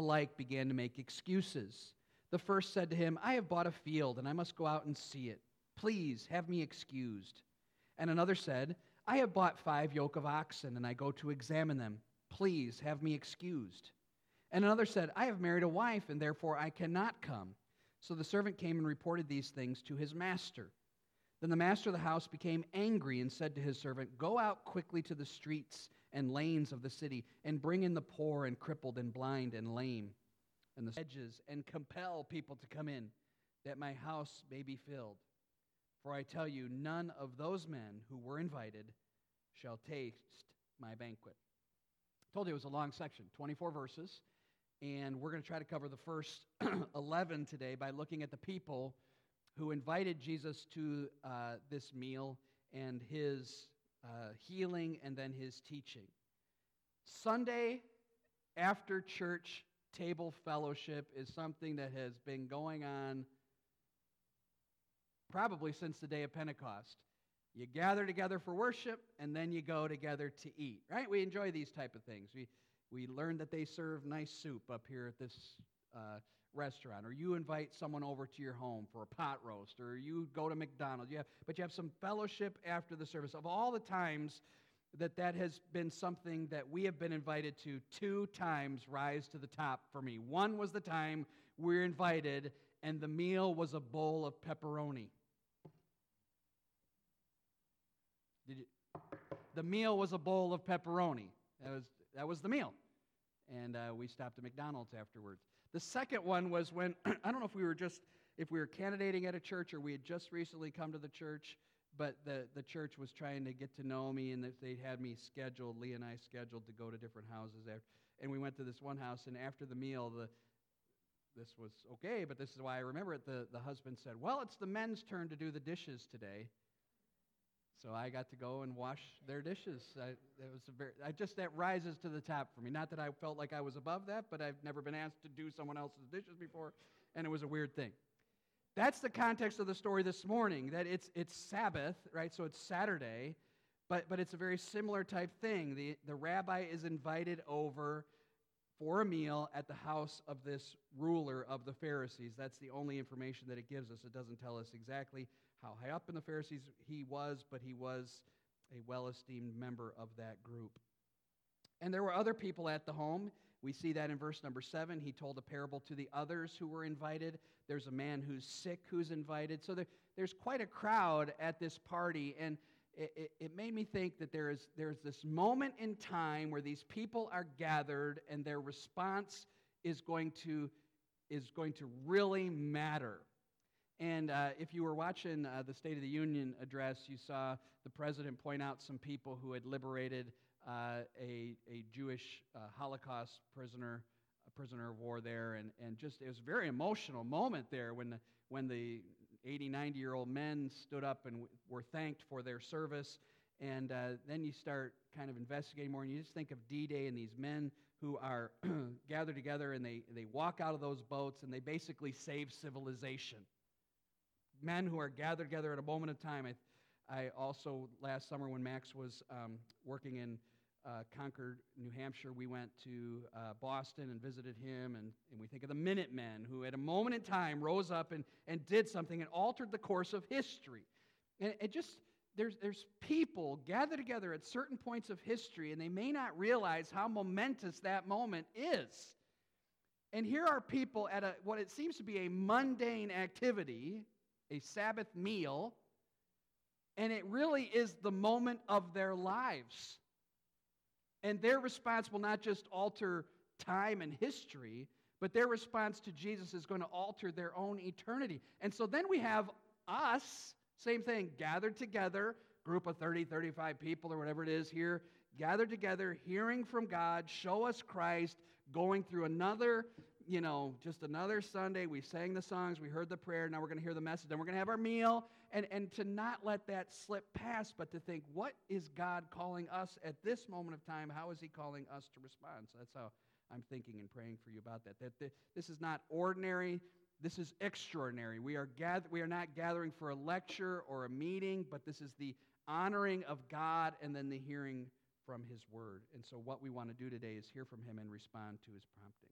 alike began to make excuses. The first said to him, I have bought a field, and I must go out and see it. Please have me excused. And another said, I have bought five yoke of oxen, and I go to examine them. Please have me excused. And another said, I have married a wife, and therefore I cannot come. So the servant came and reported these things to his master. Then the master of the house became angry and said to his servant, Go out quickly to the streets and lanes of the city, and bring in the poor and crippled and blind and lame, and the edges, and compel people to come in, that my house may be filled. For I tell you, none of those men who were invited shall taste my banquet. I told you it was a long section, 24 verses, and we're going to try to cover the first 11 today by looking at the people who invited Jesus to uh, this meal and his uh, healing and then his teaching. Sunday after church table fellowship is something that has been going on probably since the day of Pentecost. You gather together for worship and then you go together to eat, right? We enjoy these type of things. We, we learned that they serve nice soup up here at this uh, restaurant, or you invite someone over to your home for a pot roast, or you go to McDonald's. You have, but you have some fellowship after the service. Of all the times that that has been something that we have been invited to, two times rise to the top for me. One was the time we were invited, and the meal was a bowl of pepperoni. Did you? The meal was a bowl of pepperoni. That was, that was the meal. And uh, we stopped at McDonald's afterwards. The second one was when, I don't know if we were just, if we were candidating at a church or we had just recently come to the church, but the, the church was trying to get to know me and they had me scheduled, Lee and I scheduled to go to different houses. After, and we went to this one house, and after the meal, the, this was okay, but this is why I remember it. The, the husband said, Well, it's the men's turn to do the dishes today. So I got to go and wash their dishes. I, it was very, I just that rises to the top for me. Not that I felt like I was above that, but I've never been asked to do someone else's dishes before, and it was a weird thing. That's the context of the story this morning. That it's it's Sabbath, right? So it's Saturday, but but it's a very similar type thing. The the rabbi is invited over for a meal at the house of this ruler of the Pharisees. That's the only information that it gives us. It doesn't tell us exactly how high up in the Pharisees he was, but he was a well esteemed member of that group. And there were other people at the home. We see that in verse number seven. He told a parable to the others who were invited. There's a man who's sick who's invited. So there, there's quite a crowd at this party. And it, it, it, made me think that there is there's this moment in time where these people are gathered and their response is going to is going to really matter. And uh, if you were watching uh, the State of the Union address, you saw the president point out some people who had liberated uh, a, a Jewish uh, Holocaust prisoner, a prisoner of war there. And, and just, it was a very emotional moment there when the, when the 80, 90 year old men stood up and were thanked for their service. And uh, then you start kind of investigating more, and you just think of D Day and these men who are gathered together and they, they walk out of those boats and they basically save civilization. Men who are gathered together at a moment of time. I, I also, last summer when Max was um, working in uh, Concord, New Hampshire, we went to uh, Boston and visited him. And, and we think of the Minutemen, who at a moment in time rose up and, and did something and altered the course of history. And it just, there's, there's people gathered together at certain points of history, and they may not realize how momentous that moment is. And here are people at a, what it seems to be a mundane activity, a Sabbath meal, and it really is the moment of their lives. And their response will not just alter time and history, but their response to Jesus is going to alter their own eternity. And so then we have us, same thing, gathered together, group of 30, 35 people or whatever it is here, gathered together, hearing from God, show us Christ, going through another you know, just another Sunday. We sang the songs, we heard the prayer, now we're going to hear the message, then we're going to have our meal. And, and to not let that slip past, but to think, what is God calling us at this moment of time? How is He calling us to respond? So that's how I'm thinking and praying for you about that. That, that this is not ordinary. This is extraordinary. We are, gather, we are not gathering for a lecture or a meeting, but this is the honoring of God and then the hearing from His Word. And so, what we want to do today is hear from Him and respond to His promptings.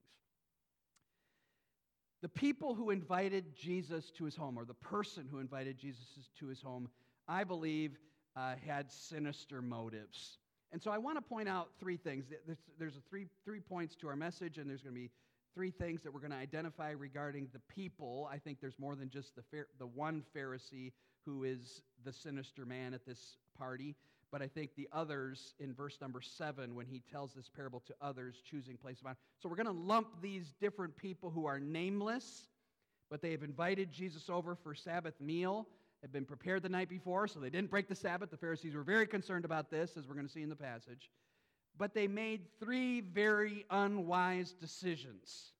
The people who invited Jesus to his home, or the person who invited Jesus to his home, I believe uh, had sinister motives. And so I want to point out three things. There's, there's three, three points to our message, and there's going to be three things that we're going to identify regarding the people. I think there's more than just the, the one Pharisee who is the sinister man at this party. But I think the others in verse number seven, when he tells this parable to others, choosing place of honor. So we're going to lump these different people who are nameless, but they have invited Jesus over for Sabbath meal, had been prepared the night before, so they didn't break the Sabbath. The Pharisees were very concerned about this, as we're going to see in the passage. But they made three very unwise decisions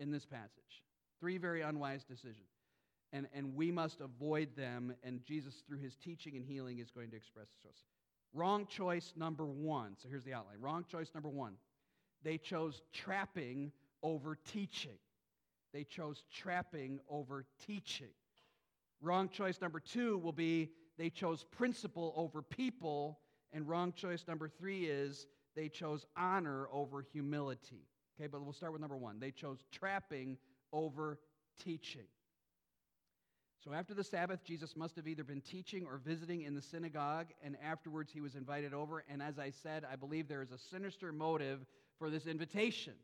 in this passage. Three very unwise decisions and, and we must avoid them. And Jesus, through his teaching and healing, is going to express this to us. Wrong choice number one. So here's the outline. Wrong choice number one. They chose trapping over teaching. They chose trapping over teaching. Wrong choice number two will be they chose principle over people. And wrong choice number three is they chose honor over humility. Okay, but we'll start with number one. They chose trapping over teaching. So after the Sabbath, Jesus must have either been teaching or visiting in the synagogue, and afterwards he was invited over. And as I said, I believe there is a sinister motive for this invitation.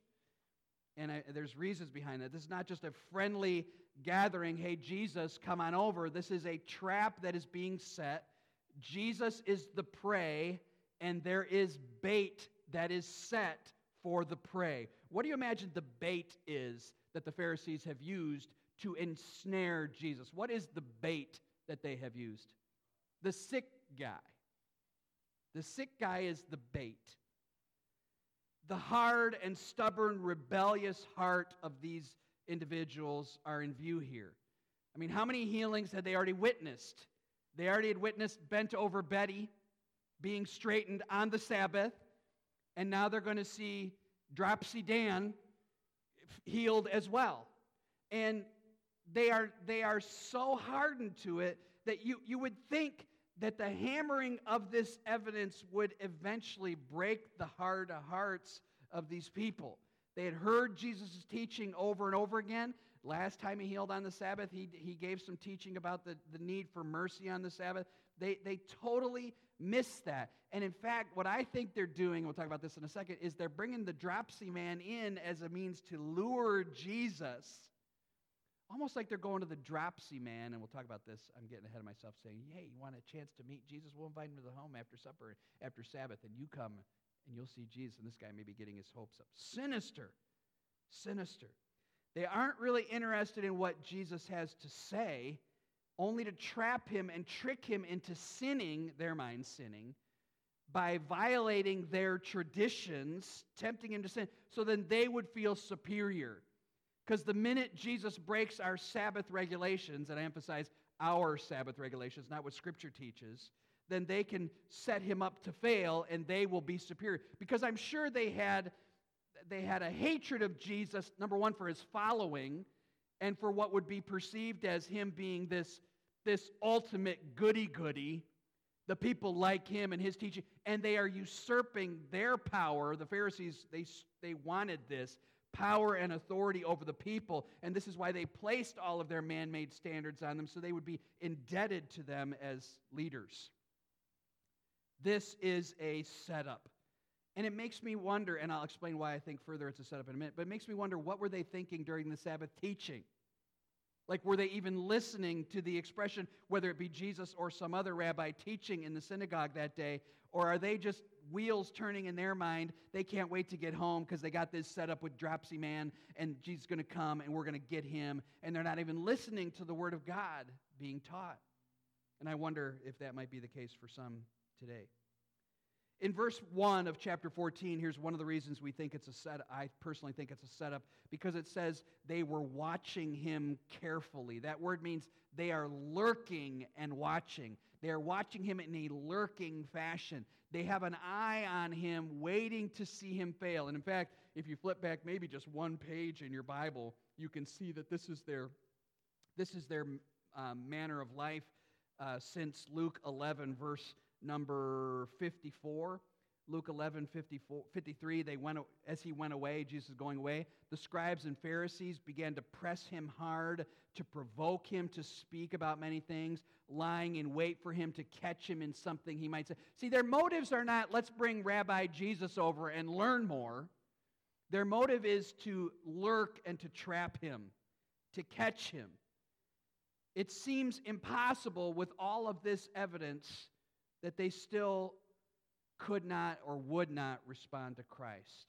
And I, there's reasons behind that. This is not just a friendly gathering, hey, Jesus, come on over. This is a trap that is being set. Jesus is the prey, and there is bait that is set for the prey. What do you imagine the bait is that the Pharisees have used to ensnare Jesus. What is the bait that they have used? The sick guy. The sick guy is the bait. The hard and stubborn, rebellious heart of these individuals are in view here. I mean, how many healings had they already witnessed? They already had witnessed bent over Betty being straightened on the Sabbath, and now they're going to see Dropsy Dan healed as well. And they are, they are so hardened to it that you, you would think that the hammering of this evidence would eventually break the hard hearts of these people. They had heard Jesus' teaching over and over again. Last time he healed on the Sabbath, he, he gave some teaching about the, the need for mercy on the Sabbath. They, they totally missed that. And in fact, what I think they're doing, we'll talk about this in a second, is they're bringing the dropsy man in as a means to lure Jesus almost like they're going to the dropsy man, and we'll talk about this. I'm getting ahead of myself saying, hey, you want a chance to meet Jesus? We'll invite him to the home after supper, after Sabbath, and you come and you'll see Jesus. And this guy may be getting his hopes up. Sinister. Sinister. They aren't really interested in what Jesus has to say, only to trap him and trick him into sinning, their mind sinning, by violating their traditions, tempting him to sin, so then they would feel superior because the minute Jesus breaks our Sabbath regulations, and I emphasize our Sabbath regulations, not what Scripture teaches, then they can set him up to fail and they will be superior. Because I'm sure they had, they had a hatred of Jesus, number one, for his following, and for what would be perceived as him being this, this ultimate goody goody. The people like him and his teaching, and they are usurping their power. The Pharisees, they, they wanted this power and authority over the people. And this is why they placed all of their man made standards on them so they would be indebted to them as leaders. This is a setup. And it makes me wonder, and I'll explain why I think further it's a setup in a minute, but it makes me wonder what were they thinking during the Sabbath teaching? Like, were they even listening to the expression, whether it be Jesus or some other rabbi teaching in the synagogue that day? Or are they just wheels turning in their mind? They can't wait to get home because they got this set up with Dropsy Man and Jesus is going to come and we're going to get him. And they're not even listening to the Word of God being taught. And I wonder if that might be the case for some today. In verse 1 of chapter 14, here's one of the reasons we think it's a set. I personally think it's a setup because it says they were watching him carefully. That word means they are lurking and watching. They are watching him in a lurking fashion. They have an eye on him, waiting to see him fail. And in fact, if you flip back maybe just one page in your Bible, you can see that this is their, this is their um, manner of life uh, since Luke 11, verse number 54, Luke 11, 54, 53, they went, as he went away, Jesus is going away, the scribes and Pharisees began to press him hard, to provoke him to speak about many things, lying in wait for him to catch him in something he might say. See, their motives are not, let's bring Rabbi Jesus over and learn more. Their motive is to lurk and to trap him, to catch him. It seems impossible with all of this evidence that they still could not or would not respond to Christ.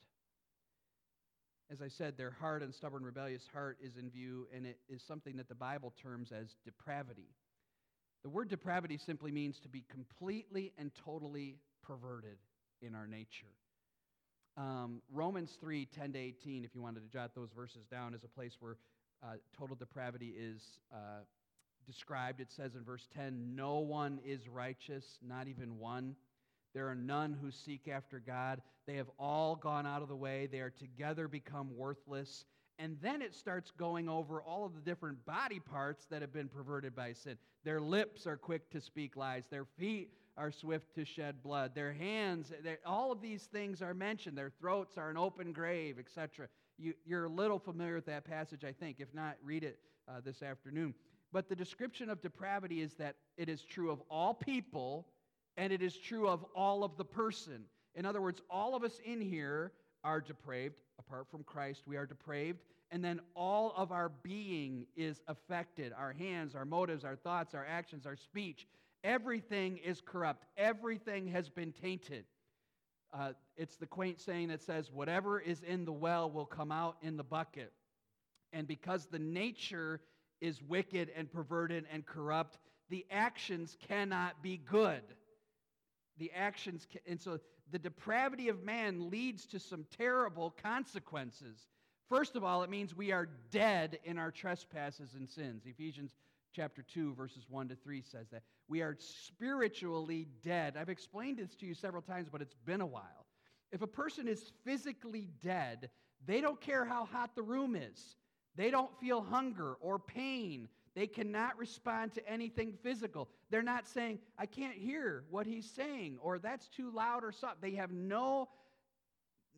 As I said, their hard and stubborn, rebellious heart is in view, and it is something that the Bible terms as depravity. The word depravity simply means to be completely and totally perverted in our nature. Um, Romans 3 10 to 18, if you wanted to jot those verses down, is a place where uh, total depravity is uh, described. It says in verse 10 No one is righteous, not even one. There are none who seek after God. They have all gone out of the way. They are together become worthless. And then it starts going over all of the different body parts that have been perverted by sin. Their lips are quick to speak lies. Their feet are swift to shed blood. Their hands, all of these things are mentioned. Their throats are an open grave, etc. You, are a little familiar with that passage, I think. If not, read it uh, this afternoon. But the description of depravity is that it is true of all people and it is true of all of the person. In other words, all of us in here are depraved. Apart from Christ, we are depraved. And then all of our being is affected our hands, our motives, our thoughts, our actions, our speech. Everything is corrupt, everything has been tainted. Uh, it's the quaint saying that says, Whatever is in the well will come out in the bucket. And because the nature is wicked and perverted and corrupt, the actions cannot be good the actions. And so the depravity of man leads to some terrible consequences. First of all, it means we are dead in our trespasses and sins. Ephesians chapter 2, verses 1 to 3 says that. We are spiritually dead. I've explained this to you several times, but it's been a while. If a person is physically dead, they don't care how hot the room is. They don't feel hunger or pain they cannot respond to anything physical. They're not saying, I can't hear what he's saying, or that's too loud or something. They have no,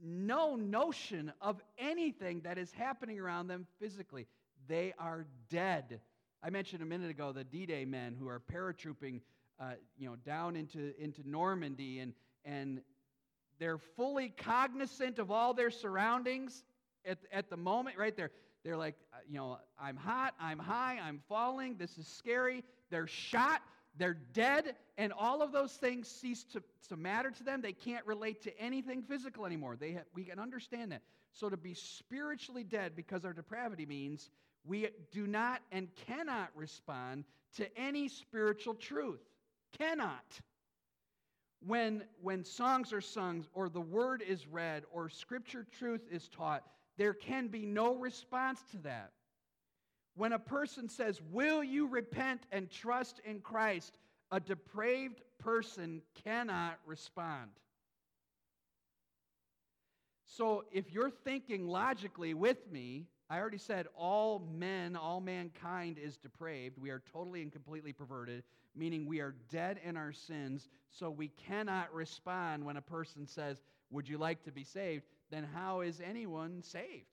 no notion of anything that is happening around them physically. They are dead. I mentioned a minute ago the D Day men who are paratrooping uh, you know, down into, into Normandy, and, and they're fully cognizant of all their surroundings at, at the moment, right there. They're like, uh, you know, I'm hot, I'm high, I'm falling, this is scary. They're shot, they're dead, and all of those things cease to, to matter to them. They can't relate to anything physical anymore. They have, we can understand that. So to be spiritually dead because our depravity means we do not and cannot respond to any spiritual truth. Cannot. When, when songs are sung, or the word is read, or scripture truth is taught, there can be no response to that. When a person says, Will you repent and trust in Christ? a depraved person cannot respond. So if you're thinking logically with me, I already said all men, all mankind is depraved. We are totally and completely perverted, meaning we are dead in our sins, so we cannot respond when a person says, Would you like to be saved? Then how is anyone saved?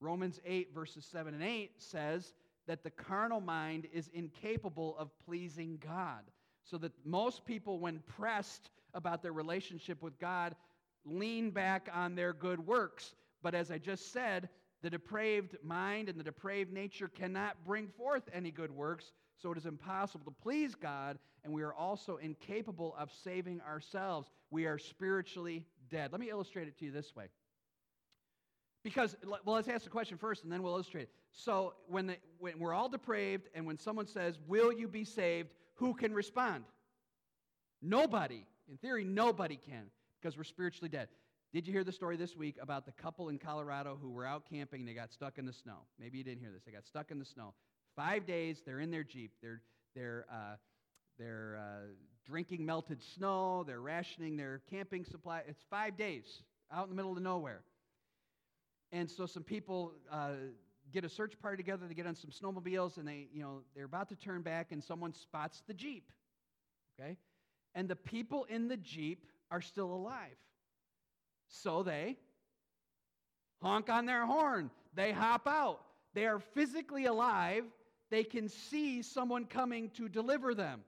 Romans 8, verses 7 and 8 says that the carnal mind is incapable of pleasing God. So that most people, when pressed about their relationship with God, lean back on their good works. But as I just said, the depraved mind and the depraved nature cannot bring forth any good works, so it is impossible to please God, and we are also incapable of saving ourselves. We are spiritually dead. Let me illustrate it to you this way. Because, well, let's ask the question first and then we'll illustrate it. So, when, when we're all depraved and when someone says, Will you be saved? who can respond? Nobody. In theory, nobody can because we're spiritually dead. Did you hear the story this week about the couple in Colorado who were out camping and they got stuck in the snow? Maybe you didn't hear this. They got stuck in the snow. Five days, they're in their Jeep. They're, they're, uh, they're uh, drinking melted snow. They're rationing their camping supply. It's five days out in the middle of nowhere. And so some people uh, get a search party together. They get on some snowmobiles, and they, you know, they're about to turn back, and someone spots the jeep. Okay, and the people in the jeep are still alive. So they honk on their horn, they hop out. They are physically alive, they can see someone coming to deliver them.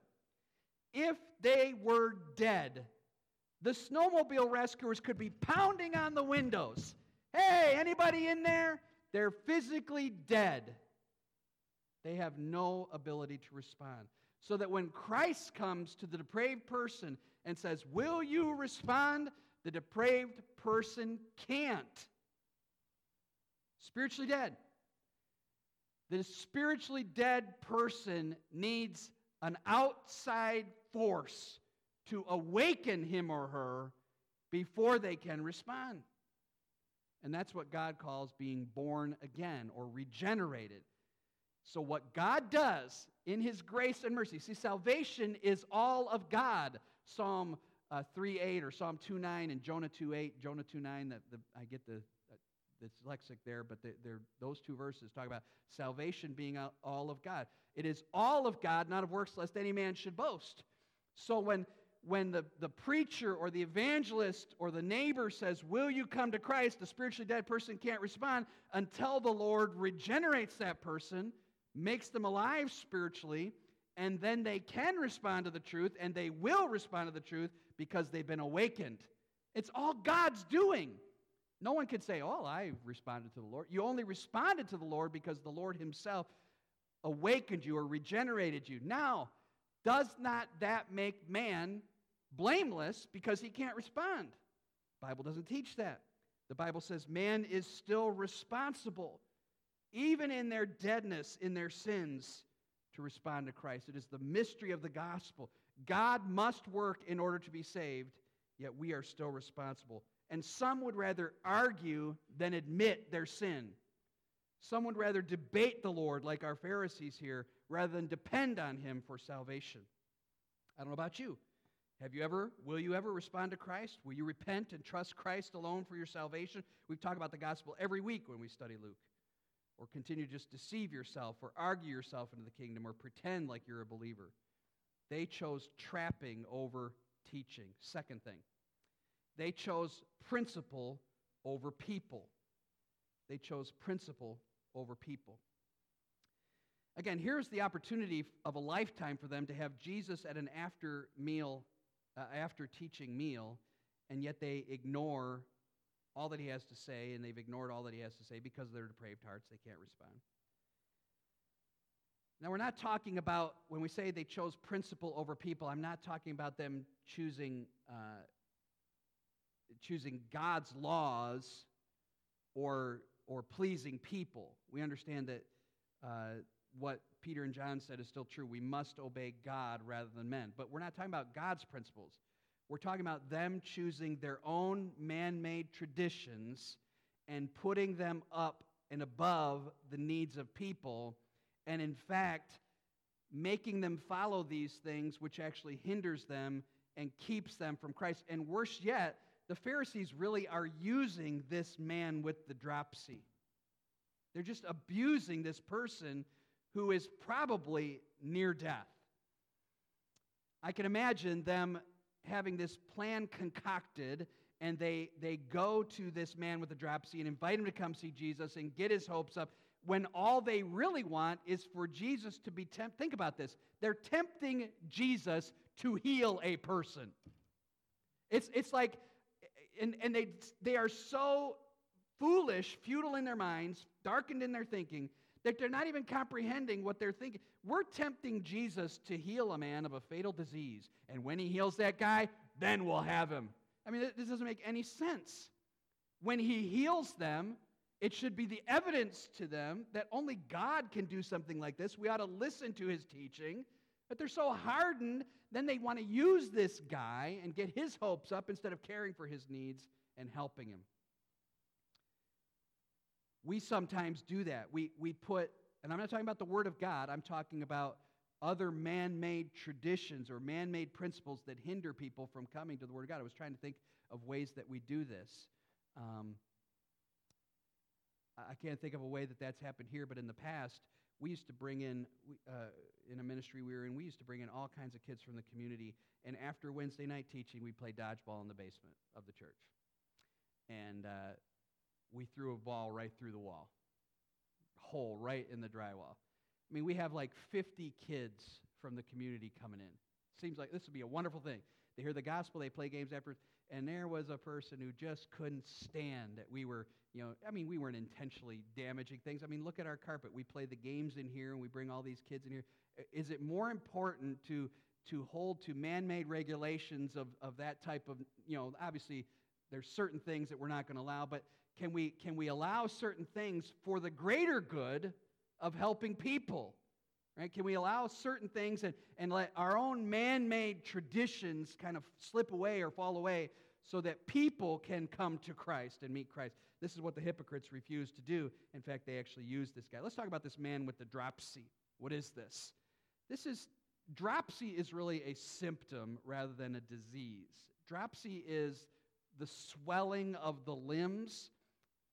If they were dead, the snowmobile rescuers could be pounding on the windows. Hey, anybody in there? They're physically dead. They have no ability to respond. So that when Christ comes to the depraved person and says, Will you respond? The depraved person can't. Spiritually dead. The spiritually dead person needs an outside force to awaken him or her before they can respond. And that's what God calls being born again or regenerated. So, what God does in His grace and mercy, see, salvation is all of God. Psalm uh, 3 8 or Psalm 2 9 and Jonah 2 8, Jonah 2 9, the, the, I get the, uh, the lexic there, but they're, those two verses talk about salvation being all of God. It is all of God, not of works, lest any man should boast. So, when when the, the preacher or the evangelist or the neighbor says, Will you come to Christ? the spiritually dead person can't respond until the Lord regenerates that person makes them alive spiritually, and then they can respond to the truth, and they will respond to the truth because they've been awakened. It's all God's doing. No one can say, Oh, I responded to the Lord. You only responded to the Lord because the Lord Himself awakened you or regenerated you. Now, does not that make man blameless because he can't respond? The Bible doesn't teach that. The Bible says man is still responsible even in their deadness, in their sins, to respond to Christ. It is the mystery of the gospel. God must work in order to be saved, yet we are still responsible. And some would rather argue than admit their sin. Some would rather debate the Lord, like our Pharisees here, rather than depend on Him for salvation. I don't know about you. Have you ever, will you ever respond to Christ? Will you repent and trust Christ alone for your salvation? We talk about the gospel every week when we study Luke or continue to just deceive yourself or argue yourself into the kingdom or pretend like you're a believer. They chose trapping over teaching. Second thing, they chose principle over people. They chose principle over people. Again, here's the opportunity of a lifetime for them to have Jesus at an after meal, uh, after teaching meal, and yet they ignore all that he has to say, and they've ignored all that he has to say because of their depraved hearts. They can't respond. Now, we're not talking about, when we say they chose principle over people, I'm not talking about them choosing, uh, choosing God's laws or, or pleasing people. We understand that uh, what Peter and John said is still true. We must obey God rather than men. But we're not talking about God's principles. We're talking about them choosing their own man made traditions and putting them up and above the needs of people, and in fact, making them follow these things, which actually hinders them and keeps them from Christ. And worse yet, the Pharisees really are using this man with the dropsy. They're just abusing this person who is probably near death. I can imagine them having this plan concocted and they, they go to this man with the dropsy and invite him to come see Jesus and get his hopes up when all they really want is for Jesus to be tempted. Think about this. They're tempting Jesus to heal a person. It's, it's like, and, and they, they are so foolish, futile in their minds, darkened in their thinking, that they're not even comprehending what they're thinking. We're tempting Jesus to heal a man of a fatal disease. And when he heals that guy, then we'll have him. I mean, this doesn't make any sense. When he heals them, it should be the evidence to them that only God can do something like this. We ought to listen to his teaching. But they're so hardened, then they want to use this guy and get his hopes up instead of caring for his needs and helping him. We sometimes do that. We, we put, and I'm not talking about the Word of God, I'm talking about other man made traditions or man made principles that hinder people from coming to the Word of God. I was trying to think of ways that we do this. Um, I can't think of a way that that's happened here, but in the past, we used to bring in, uh, in a ministry we were in, we used to bring in all kinds of kids from the community. And after Wednesday night teaching, we played dodgeball in the basement of the church. And uh, we threw a ball right through the wall, hole right in the drywall. I mean, we have like 50 kids from the community coming in. Seems like this would be a wonderful thing. They hear the gospel, they play games after, and there was a person who just couldn't stand that we were, you know, I mean, we weren't intentionally damaging things. I mean, look at our carpet. We play the games in here and we bring all these kids in here. Is it more important to to hold to man-made regulations of, of that type of, you know, obviously there's certain things that we're not going to allow, but can we can we allow certain things for the greater good of helping people? Right? Can we allow certain things and, and let our own man made traditions kind of slip away or fall away so that people can come to Christ and meet Christ? This is what the hypocrites refuse to do. In fact, they actually use this guy. Let's talk about this man with the dropsy. What is this? This is dropsy is really a symptom rather than a disease. Dropsy is the swelling of the limbs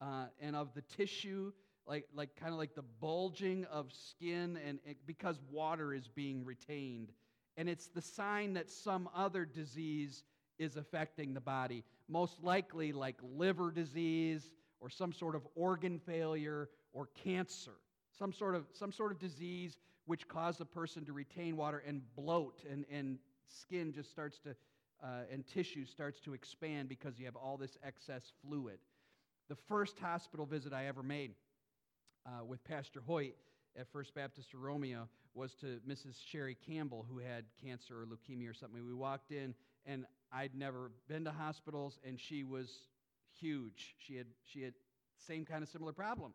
uh, and of the tissue like, like kind of like the bulging of skin and, and because water is being retained. And it's the sign that some other disease is affecting the body, most likely like liver disease or some sort of organ failure or cancer, some sort of, some sort of disease which caused the person to retain water and bloat, and, and skin just starts to, uh, and tissue starts to expand because you have all this excess fluid. The first hospital visit I ever made, uh, with Pastor Hoyt at First Baptist of Romeo was to Mrs. Sherry Campbell, who had cancer or leukemia or something. We walked in, and I'd never been to hospitals, and she was huge. She had she had same kind of similar problem.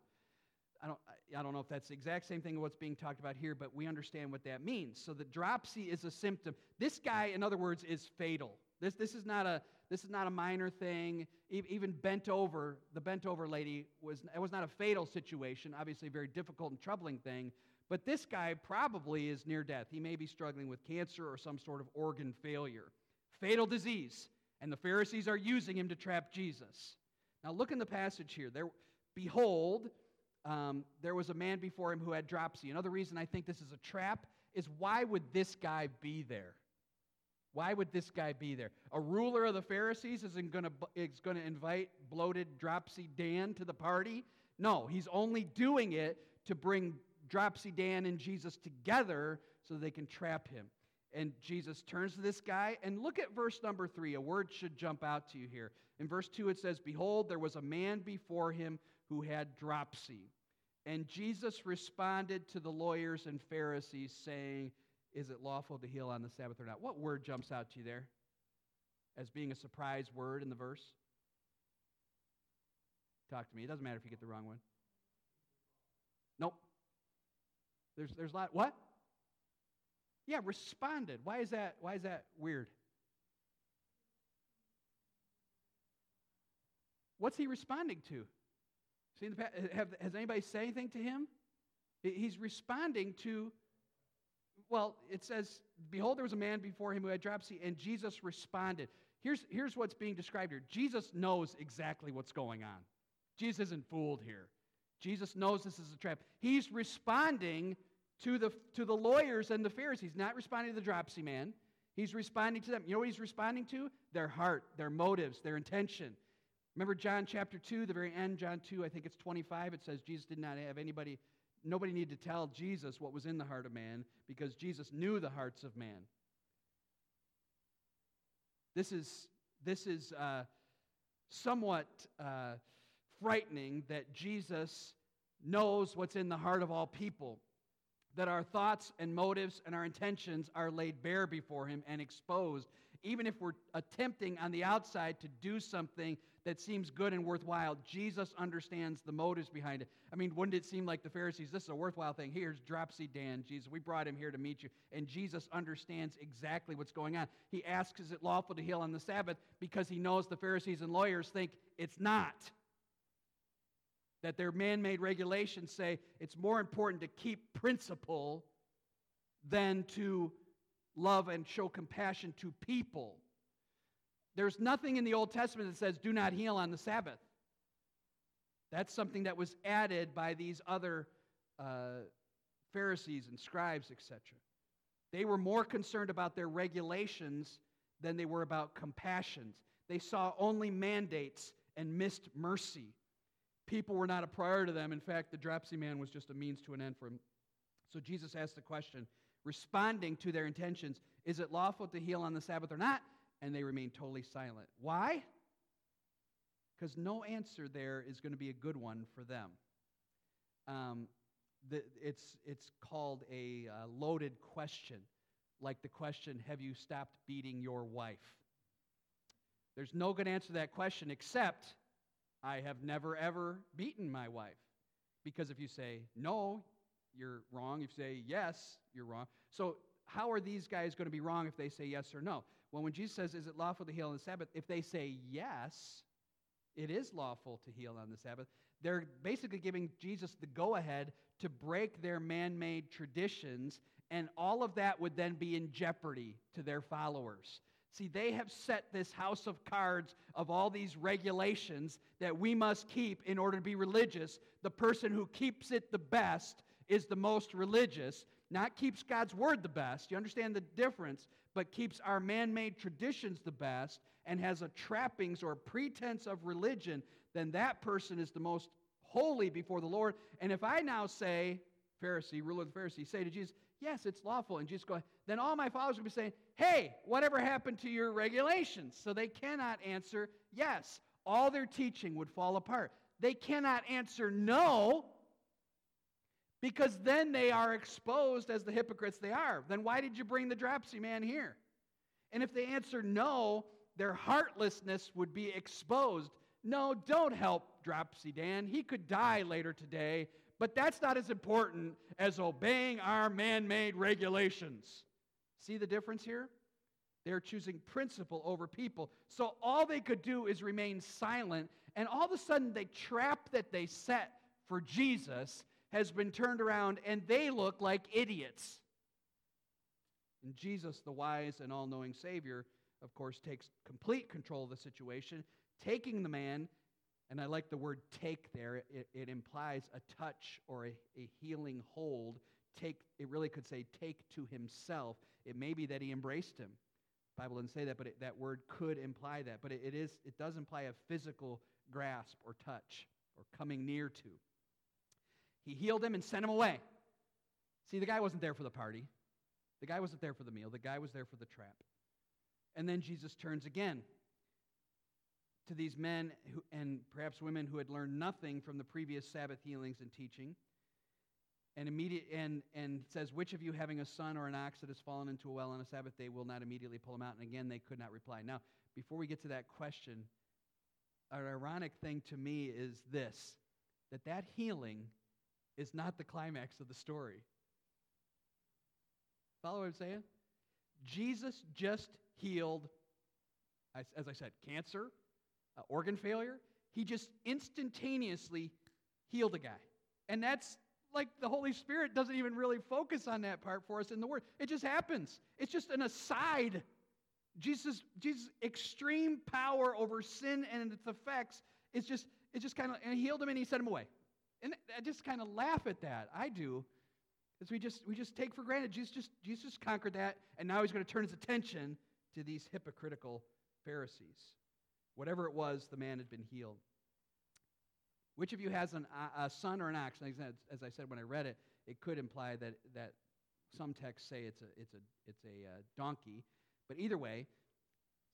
I don't, I don't know if that's the exact same thing what's being talked about here, but we understand what that means. So the dropsy is a symptom. This guy, in other words, is fatal. This, this is not a this is not a minor thing. Even bent over, the bent over lady was it was not a fatal situation, obviously a very difficult and troubling thing. But this guy probably is near death. He may be struggling with cancer or some sort of organ failure. Fatal disease. And the Pharisees are using him to trap Jesus. Now look in the passage here. There, behold, um, there was a man before him who had dropsy. Another reason I think this is a trap is why would this guy be there? Why would this guy be there? A ruler of the Pharisees isn't going is going to invite bloated dropsy Dan to the party? No, he's only doing it to bring dropsy Dan and Jesus together so they can trap him. And Jesus turns to this guy and look at verse number 3. A word should jump out to you here. In verse 2 it says, "Behold, there was a man before him who had dropsy." And Jesus responded to the lawyers and Pharisees saying, is it lawful to heal on the Sabbath or not? What word jumps out to you there as being a surprise word in the verse? Talk to me. It doesn't matter if you get the wrong one. Nope. There's there's a lot. What? Yeah, responded. Why is that? Why is that weird? What's he responding to? See, have, has anybody said anything to him? He's responding to well, it says, Behold, there was a man before him who had dropsy, and Jesus responded. Here's, here's what's being described here Jesus knows exactly what's going on. Jesus isn't fooled here. Jesus knows this is a trap. He's responding to the, to the lawyers and the Pharisees, not responding to the dropsy man. He's responding to them. You know what he's responding to? Their heart, their motives, their intention. Remember John chapter 2, the very end, John 2, I think it's 25, it says Jesus did not have anybody nobody needed to tell Jesus what was in the heart of man because Jesus knew the hearts of man. This is, this is uh, somewhat uh, frightening that Jesus knows what's in the heart of all people, that our thoughts and motives and our intentions are laid bare before him and exposed, even if we're attempting on the outside to do something that seems good and worthwhile, Jesus understands the motives behind it. I mean, wouldn't it seem like the Pharisees, this is a worthwhile thing? Here's Dropsy Dan, Jesus. We brought him here to meet you. And Jesus understands exactly what's going on. He asks, Is it lawful to heal on the Sabbath? Because he knows the Pharisees and lawyers think it's not. That their man made regulations say it's more important to keep principle than to love and show compassion to people. There's nothing in the Old Testament that says, do not heal on the Sabbath. That's something that was added by these other uh, Pharisees and scribes, etc. They were more concerned about their regulations than they were about compassions. They saw only mandates and missed mercy. People were not a priority to them. In fact, the dropsy man was just a means to an end for them. So Jesus asked the question, responding to their intentions Is it lawful to heal on the Sabbath or not? And they remain totally silent. Why? Because no answer there is going to be a good one for them. Um, the, it's, it's called a uh, loaded question, like the question, Have you stopped beating your wife? There's no good answer to that question except, I have never ever beaten my wife. Because if you say no, you're wrong. If you say yes, you're wrong. So, how are these guys going to be wrong if they say yes or no? Well, when Jesus says, Is it lawful to heal on the Sabbath? If they say yes, it is lawful to heal on the Sabbath. They're basically giving Jesus the go ahead to break their man made traditions, and all of that would then be in jeopardy to their followers. See, they have set this house of cards of all these regulations that we must keep in order to be religious. The person who keeps it the best is the most religious, not keeps God's word the best. You understand the difference, but keeps our man made traditions the best and has a trappings or pretense of religion, then that person is the most holy before the Lord. And if I now say, Pharisee, ruler of the Pharisees, say to Jesus, Yes, it's lawful, and Jesus go, then all my followers will be saying, Hey, whatever happened to your regulations? So they cannot answer yes. All their teaching would fall apart. They cannot answer no because then they are exposed as the hypocrites they are. Then why did you bring the dropsy man here? And if they answer no, their heartlessness would be exposed. No, don't help Dropsy Dan. He could die later today, but that's not as important as obeying our man made regulations. See the difference here? They're choosing principle over people. So all they could do is remain silent, and all of a sudden, the trap that they set for Jesus has been turned around and they look like idiots. And Jesus, the wise and all knowing Savior, of course, takes complete control of the situation, taking the man, and I like the word take there, it, it implies a touch or a, a healing hold. Take, it really could say take to himself. It may be that he embraced him. Bible didn't say that, but it, that word could imply that. But it, it, is, it does imply a physical grasp or touch or coming near to. He healed him and sent him away. See, the guy wasn't there for the party. The guy wasn't there for the meal. The guy was there for the trap. And then Jesus turns again to these men who, and perhaps women who had learned nothing from the previous Sabbath healings and teaching. And, immediate, and, and says, Which of you having a son or an ox that has fallen into a well on a Sabbath day will not immediately pull him out? And again, they could not reply. Now, before we get to that question, an ironic thing to me is this that that healing is not the climax of the story. Follow what I'm saying? Jesus just healed, as I said, cancer, uh, organ failure. He just instantaneously healed a guy. And that's like the Holy Spirit doesn't even really focus on that part for us in the Word. It just happens. It's just an aside. Jesus, Jesus' extreme power over sin and its effects is just, just kind of, and he healed him and he sent him away. And I just kind of laugh at that. I do. Because we just, we just take for granted Jesus just, Jesus conquered that, and now he's going to turn his attention to these hypocritical Pharisees. Whatever it was, the man had been healed. Which of you has an, a son or an ox? As I said when I read it, it could imply that, that some texts say it's a, it's a, it's a uh, donkey. But either way,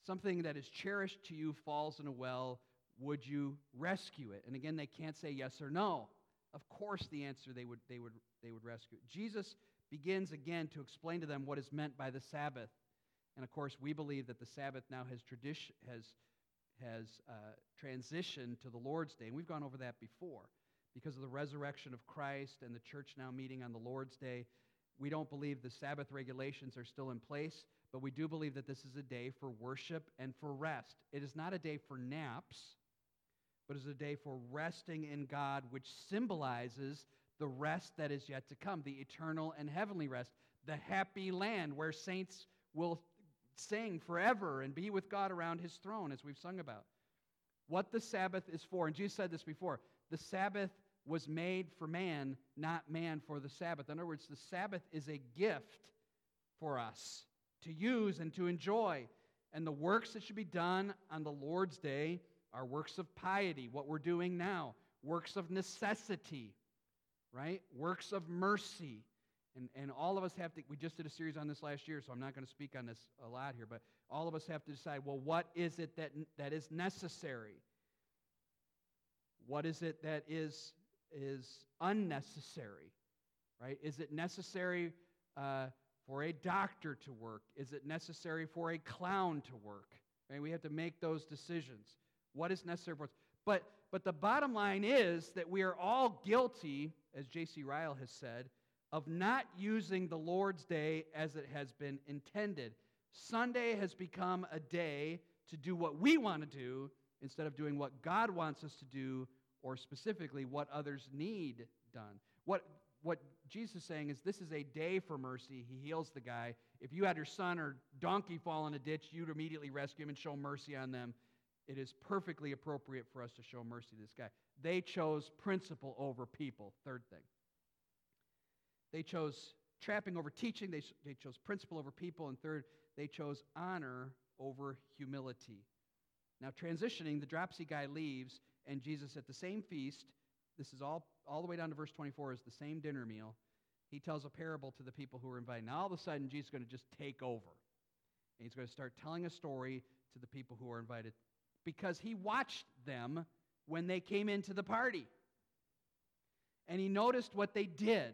something that is cherished to you falls in a well. Would you rescue it? And again, they can't say yes or no. Of course, the answer they would, they would, they would rescue. Jesus begins again to explain to them what is meant by the Sabbath. And of course, we believe that the Sabbath now has, tradition, has, has uh, transitioned to the Lord's Day. And we've gone over that before. Because of the resurrection of Christ and the church now meeting on the Lord's Day, we don't believe the Sabbath regulations are still in place, but we do believe that this is a day for worship and for rest. It is not a day for naps but is a day for resting in God, which symbolizes the rest that is yet to come, the eternal and heavenly rest, the happy land where saints will sing forever and be with God around his throne, as we've sung about. What the Sabbath is for, and Jesus said this before the Sabbath was made for man, not man for the Sabbath. In other words, the Sabbath is a gift for us to use and to enjoy. And the works that should be done on the Lord's day are works of piety, what we're doing now, works of necessity, right? Works of mercy. And, and all of us have to, we just did a series on this last year, so I'm not going to speak on this a lot here, but all of us have to decide well, what is it that, that is necessary? What is it that is, is unnecessary? Right? Is it necessary uh, for a doctor to work? Is it necessary for a clown to work? Right? We have to make those decisions. What is necessary for us? But, but the bottom line is that we are all guilty, as J.C. Ryle has said, of not using the Lord's day as it has been intended. Sunday has become a day to do what we want to do instead of doing what God wants us to do, or specifically what others need done. What, what Jesus is saying is this is a day for mercy. He heals the guy. If you had your son or donkey fall in a ditch, you'd immediately rescue him and show mercy on them. It is perfectly appropriate for us to show mercy to this guy. They chose principle over people, third thing. They chose trapping over teaching, they, they chose principle over people, and third, they chose honor over humility. Now, transitioning, the dropsy guy leaves, and Jesus at the same feast, this is all, all the way down to verse 24, is the same dinner meal. He tells a parable to the people who are invited. Now, all of a sudden, Jesus is going to just take over. And he's going to start telling a story to the people who are invited because he watched them when they came into the party. And he noticed what they did,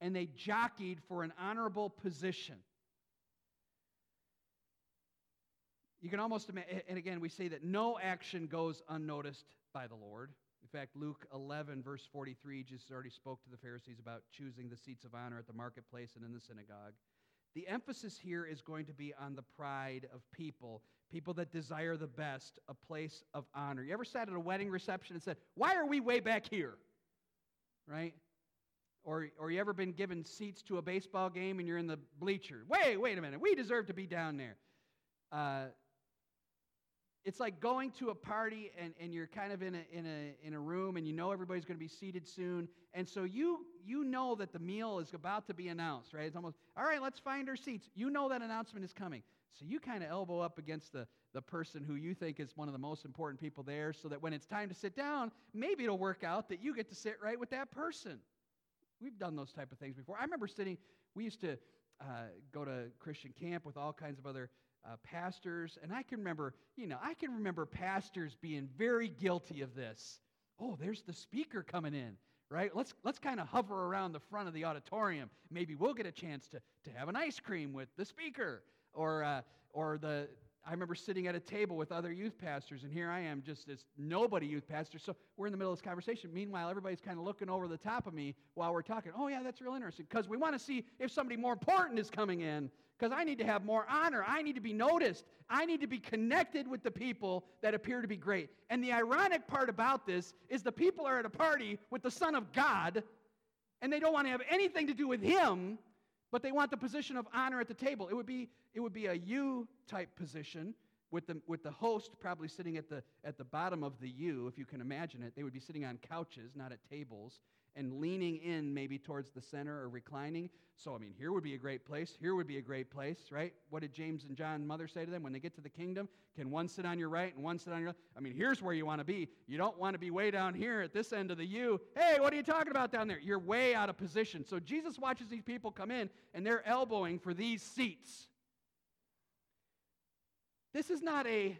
and they jockeyed for an honorable position. You can almost imagine, and again, we say that no action goes unnoticed by the Lord. In fact, Luke 11, verse 43, Jesus already spoke to the Pharisees about choosing the seats of honor at the marketplace and in the synagogue. The emphasis here is going to be on the pride of people, people that desire the best, a place of honor. You ever sat at a wedding reception and said, Why are we way back here? Right? Or, or you ever been given seats to a baseball game and you're in the bleacher? Wait, wait a minute. We deserve to be down there. Uh, it's like going to a party and, and you're kind of in a, in, a, in a room and you know everybody's going to be seated soon. And so you, you know that the meal is about to be announced, right? It's almost, all right, let's find our seats. You know that announcement is coming. So you kind of elbow up against the, the person who you think is one of the most important people there so that when it's time to sit down, maybe it'll work out that you get to sit right with that person. We've done those type of things before. I remember sitting, we used to uh, go to Christian camp with all kinds of other uh, pastors, and I can remember, you know, I can remember pastors being very guilty of this. Oh, there's the speaker coming in, right? Let's let's kind of hover around the front of the auditorium. Maybe we'll get a chance to to have an ice cream with the speaker, or uh, or the I remember sitting at a table with other youth pastors, and here I am, just this nobody youth pastor. So we're in the middle of this conversation. Meanwhile, everybody's kind of looking over the top of me while we're talking. Oh, yeah, that's real interesting. Because we want to see if somebody more important is coming in, because I need to have more honor. I need to be noticed. I need to be connected with the people that appear to be great. And the ironic part about this is the people are at a party with the Son of God, and they don't want to have anything to do with Him but they want the position of honor at the table. It would be, it would be a U type position with the, with the host probably sitting at the, at the bottom of the U, if you can imagine it. They would be sitting on couches, not at tables, and leaning in maybe towards the center or reclining. So, I mean, here would be a great place. Here would be a great place, right? What did James and John mother say to them when they get to the kingdom? Can one sit on your right and one sit on your left? I mean, here's where you want to be. You don't want to be way down here at this end of the U. Hey, what are you talking about down there? You're way out of position. So Jesus watches these people come in and they're elbowing for these seats. This is not a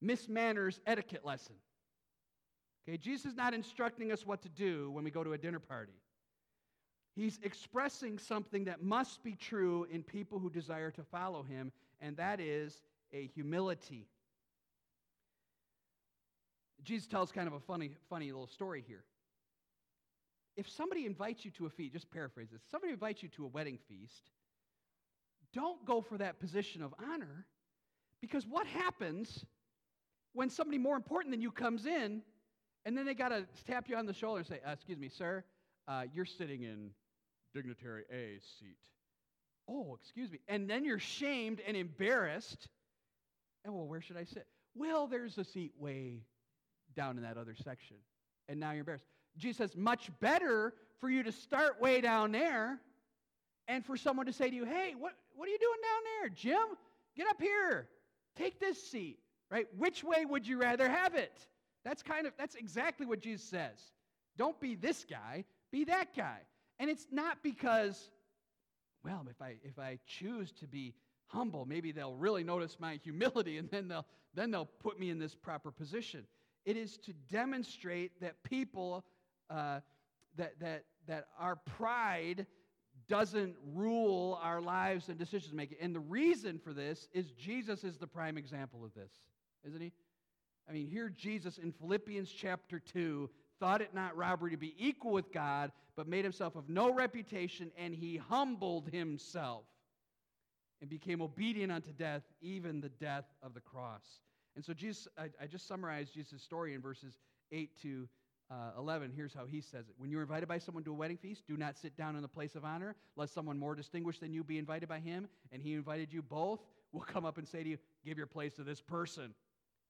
Miss Manners etiquette lesson. Okay, Jesus is not instructing us what to do when we go to a dinner party. He's expressing something that must be true in people who desire to follow him, and that is a humility. Jesus tells kind of a funny, funny little story here. If somebody invites you to a feast, just paraphrase this, somebody invites you to a wedding feast, don't go for that position of honor because what happens when somebody more important than you comes in and then they got to tap you on the shoulder and say, uh, Excuse me, sir, uh, you're sitting in dignitary A seat. Oh, excuse me. And then you're shamed and embarrassed. And well, where should I sit? Well, there's a seat way down in that other section. and now you're embarrassed. Jesus says, much better for you to start way down there and for someone to say to you, hey, what, what are you doing down there? Jim, get up here. Take this seat, right? Which way would you rather have it? That's kind of, that's exactly what Jesus says. Don't be this guy, be that guy. And it's not because, well, if I, if I choose to be humble, maybe they'll really notice my humility and then they'll, then they'll put me in this proper position. It is to demonstrate that people, uh, that, that, that our pride doesn't rule our lives and decision making. And the reason for this is Jesus is the prime example of this, isn't he? I mean, here Jesus in Philippians chapter 2 thought it not robbery to be equal with God, but made himself of no reputation, and he humbled himself and became obedient unto death, even the death of the cross. And so Jesus, I, I just summarized Jesus' story in verses 8 to uh, 11, here's how he says it. When you're invited by someone to a wedding feast, do not sit down in the place of honor, lest someone more distinguished than you be invited by him, and he invited you both, will come up and say to you, Give your place to this person,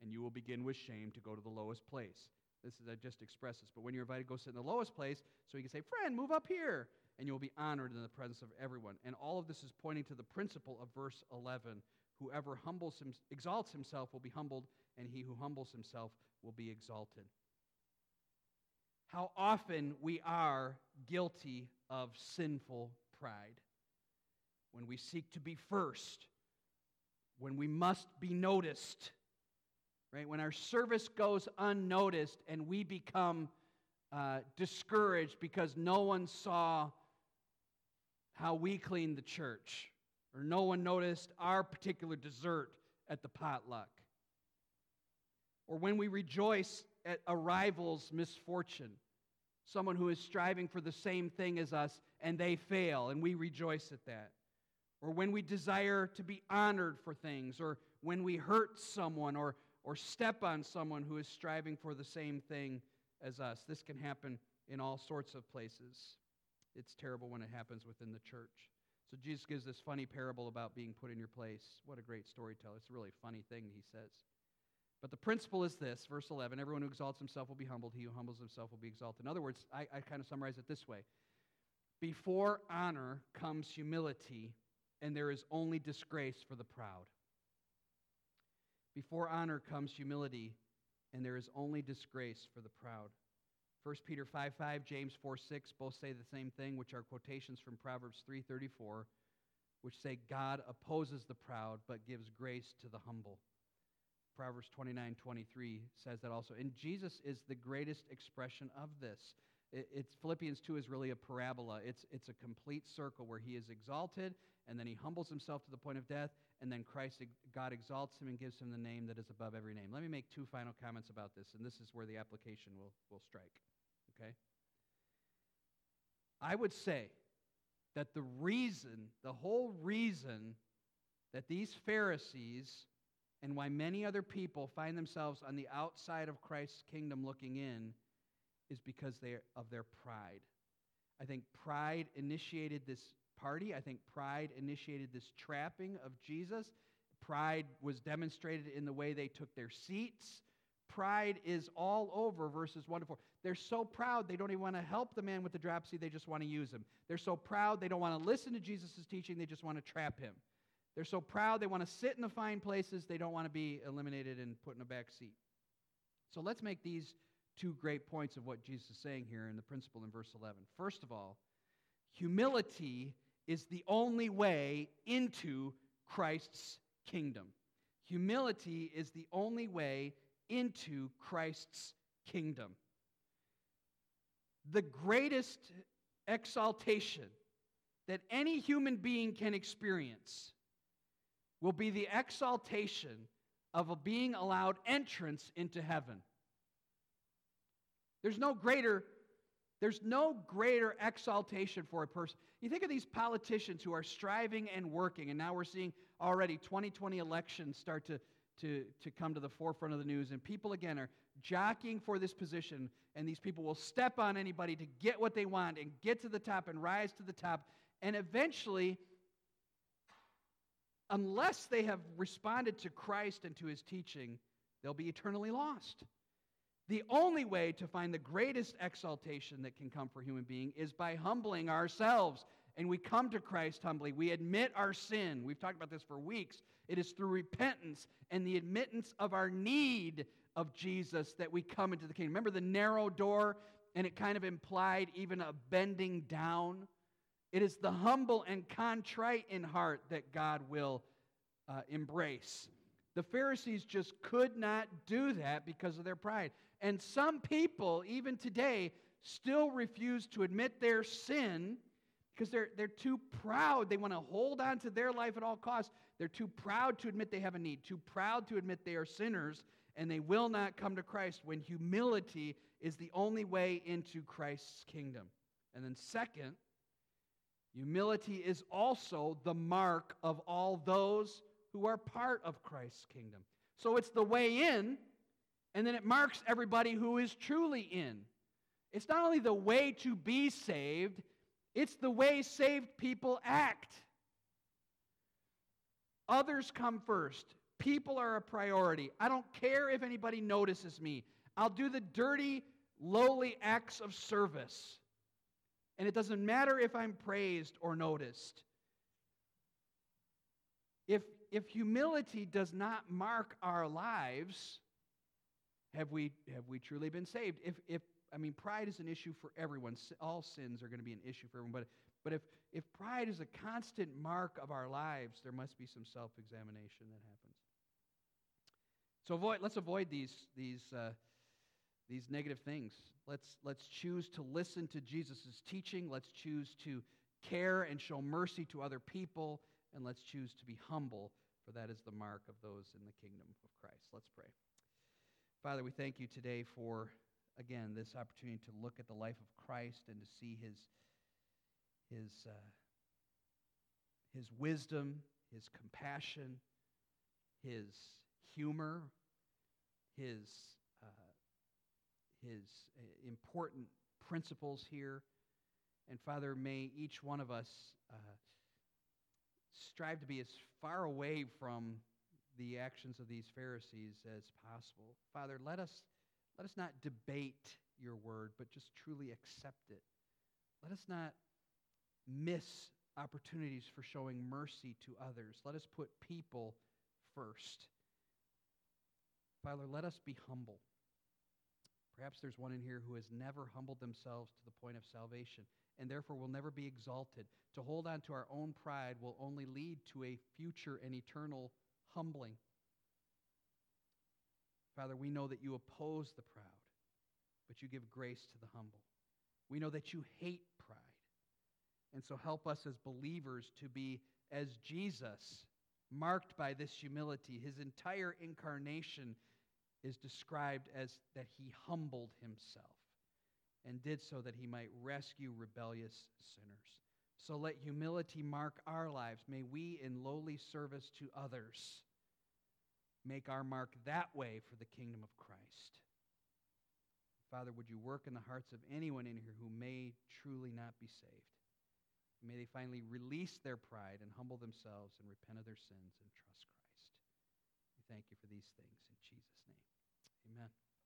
and you will begin with shame to go to the lowest place. This is, I just express this, but when you're invited, go sit in the lowest place, so you can say, Friend, move up here, and you will be honored in the presence of everyone. And all of this is pointing to the principle of verse 11 Whoever humbles him, exalts himself will be humbled, and he who humbles himself will be exalted how often we are guilty of sinful pride. When we seek to be first, when we must be noticed, right? When our service goes unnoticed and we become uh, discouraged because no one saw how we cleaned the church, or no one noticed our particular dessert at the potluck, or when we rejoice at a rival's misfortune, someone who is striving for the same thing as us and they fail, and we rejoice at that. Or when we desire to be honored for things, or when we hurt someone or, or step on someone who is striving for the same thing as us. This can happen in all sorts of places. It's terrible when it happens within the church. So Jesus gives this funny parable about being put in your place. What a great storyteller. It's a really funny thing he says. But the principle is this, verse 11 everyone who exalts himself will be humbled, he who humbles himself will be exalted. In other words, I, I kind of summarize it this way Before honor comes humility, and there is only disgrace for the proud. Before honor comes humility, and there is only disgrace for the proud. 1 Peter 5 5, James 4 6 both say the same thing, which are quotations from Proverbs 3:34, which say, God opposes the proud, but gives grace to the humble. Proverbs 29 23 says that also. And Jesus is the greatest expression of this. It, it's Philippians 2 is really a parabola. It's, it's a complete circle where he is exalted, and then he humbles himself to the point of death, and then Christ, God exalts him and gives him the name that is above every name. Let me make two final comments about this, and this is where the application will, will strike. Okay? I would say that the reason, the whole reason that these Pharisees and why many other people find themselves on the outside of Christ's kingdom looking in is because they of their pride. I think pride initiated this party. I think pride initiated this trapping of Jesus. Pride was demonstrated in the way they took their seats. Pride is all over verses 1 to 4. They're so proud they don't even want to help the man with the dropsy, they just want to use him. They're so proud they don't want to listen to Jesus' teaching, they just want to trap him. They're so proud they want to sit in the fine places, they don't want to be eliminated and put in a back seat. So let's make these two great points of what Jesus is saying here in the principle in verse 11. First of all, humility is the only way into Christ's kingdom. Humility is the only way into Christ's kingdom. The greatest exaltation that any human being can experience will be the exaltation of a being allowed entrance into heaven. There's no greater there's no greater exaltation for a person. You think of these politicians who are striving and working, and now we're seeing already 2020 elections start to, to, to come to the forefront of the news, and people again are jockeying for this position, and these people will step on anybody to get what they want and get to the top and rise to the top, and eventually unless they have responded to Christ and to his teaching, they'll be eternally lost. The only way to find the greatest exaltation that can come for a human being is by humbling ourselves. And we come to Christ humbly. We admit our sin. We've talked about this for weeks. It is through repentance and the admittance of our need of Jesus that we come into the kingdom. Remember the narrow door? And it kind of implied even a bending down. It is the humble and contrite in heart that God will uh, embrace. The Pharisees just could not do that because of their pride. And some people, even today, still refuse to admit their sin because they're, they're too proud. They want to hold on to their life at all costs. They're too proud to admit they have a need, too proud to admit they are sinners, and they will not come to Christ when humility is the only way into Christ's kingdom. And then, second, humility is also the mark of all those who are part of Christ's kingdom. So it's the way in, and then it marks everybody who is truly in. It's not only the way to be saved, it's the way saved people act. Others come first. People are a priority. I don't care if anybody notices me. I'll do the dirty, lowly acts of service. And it doesn't matter if I'm praised or noticed. If, if humility does not mark our lives, have we, have we truly been saved? If, if, I mean, pride is an issue for everyone. All sins are going to be an issue for everyone. But, but if, if pride is a constant mark of our lives, there must be some self examination that happens. So avoid, let's avoid these, these, uh, these negative things. Let's, let's choose to listen to Jesus' teaching. Let's choose to care and show mercy to other people. And let's choose to be humble, for that is the mark of those in the kingdom of Christ. Let's pray. Father, we thank you today for, again, this opportunity to look at the life of Christ and to see his, his, uh, his wisdom, his compassion, his humor, his, uh, his uh, important principles here. And Father, may each one of us uh, strive to be as far away from the actions of these Pharisees as possible. Father, let us, let us not debate your word, but just truly accept it. Let us not miss opportunities for showing mercy to others. Let us put people first. Father, let us be humble. Perhaps there's one in here who has never humbled themselves to the point of salvation and therefore will never be exalted. To hold on to our own pride will only lead to a future and eternal humbling. Father, we know that you oppose the proud, but you give grace to the humble. We know that you hate pride. And so help us as believers to be as Jesus, marked by this humility. His entire incarnation is described as that he humbled himself and did so that he might rescue rebellious sinners. So let humility mark our lives. May we, in lowly service to others, make our mark that way for the kingdom of Christ. Father, would you work in the hearts of anyone in here who may truly not be saved? May they finally release their pride and humble themselves and repent of their sins and trust Christ. We thank you for these things in Jesus'. Amen.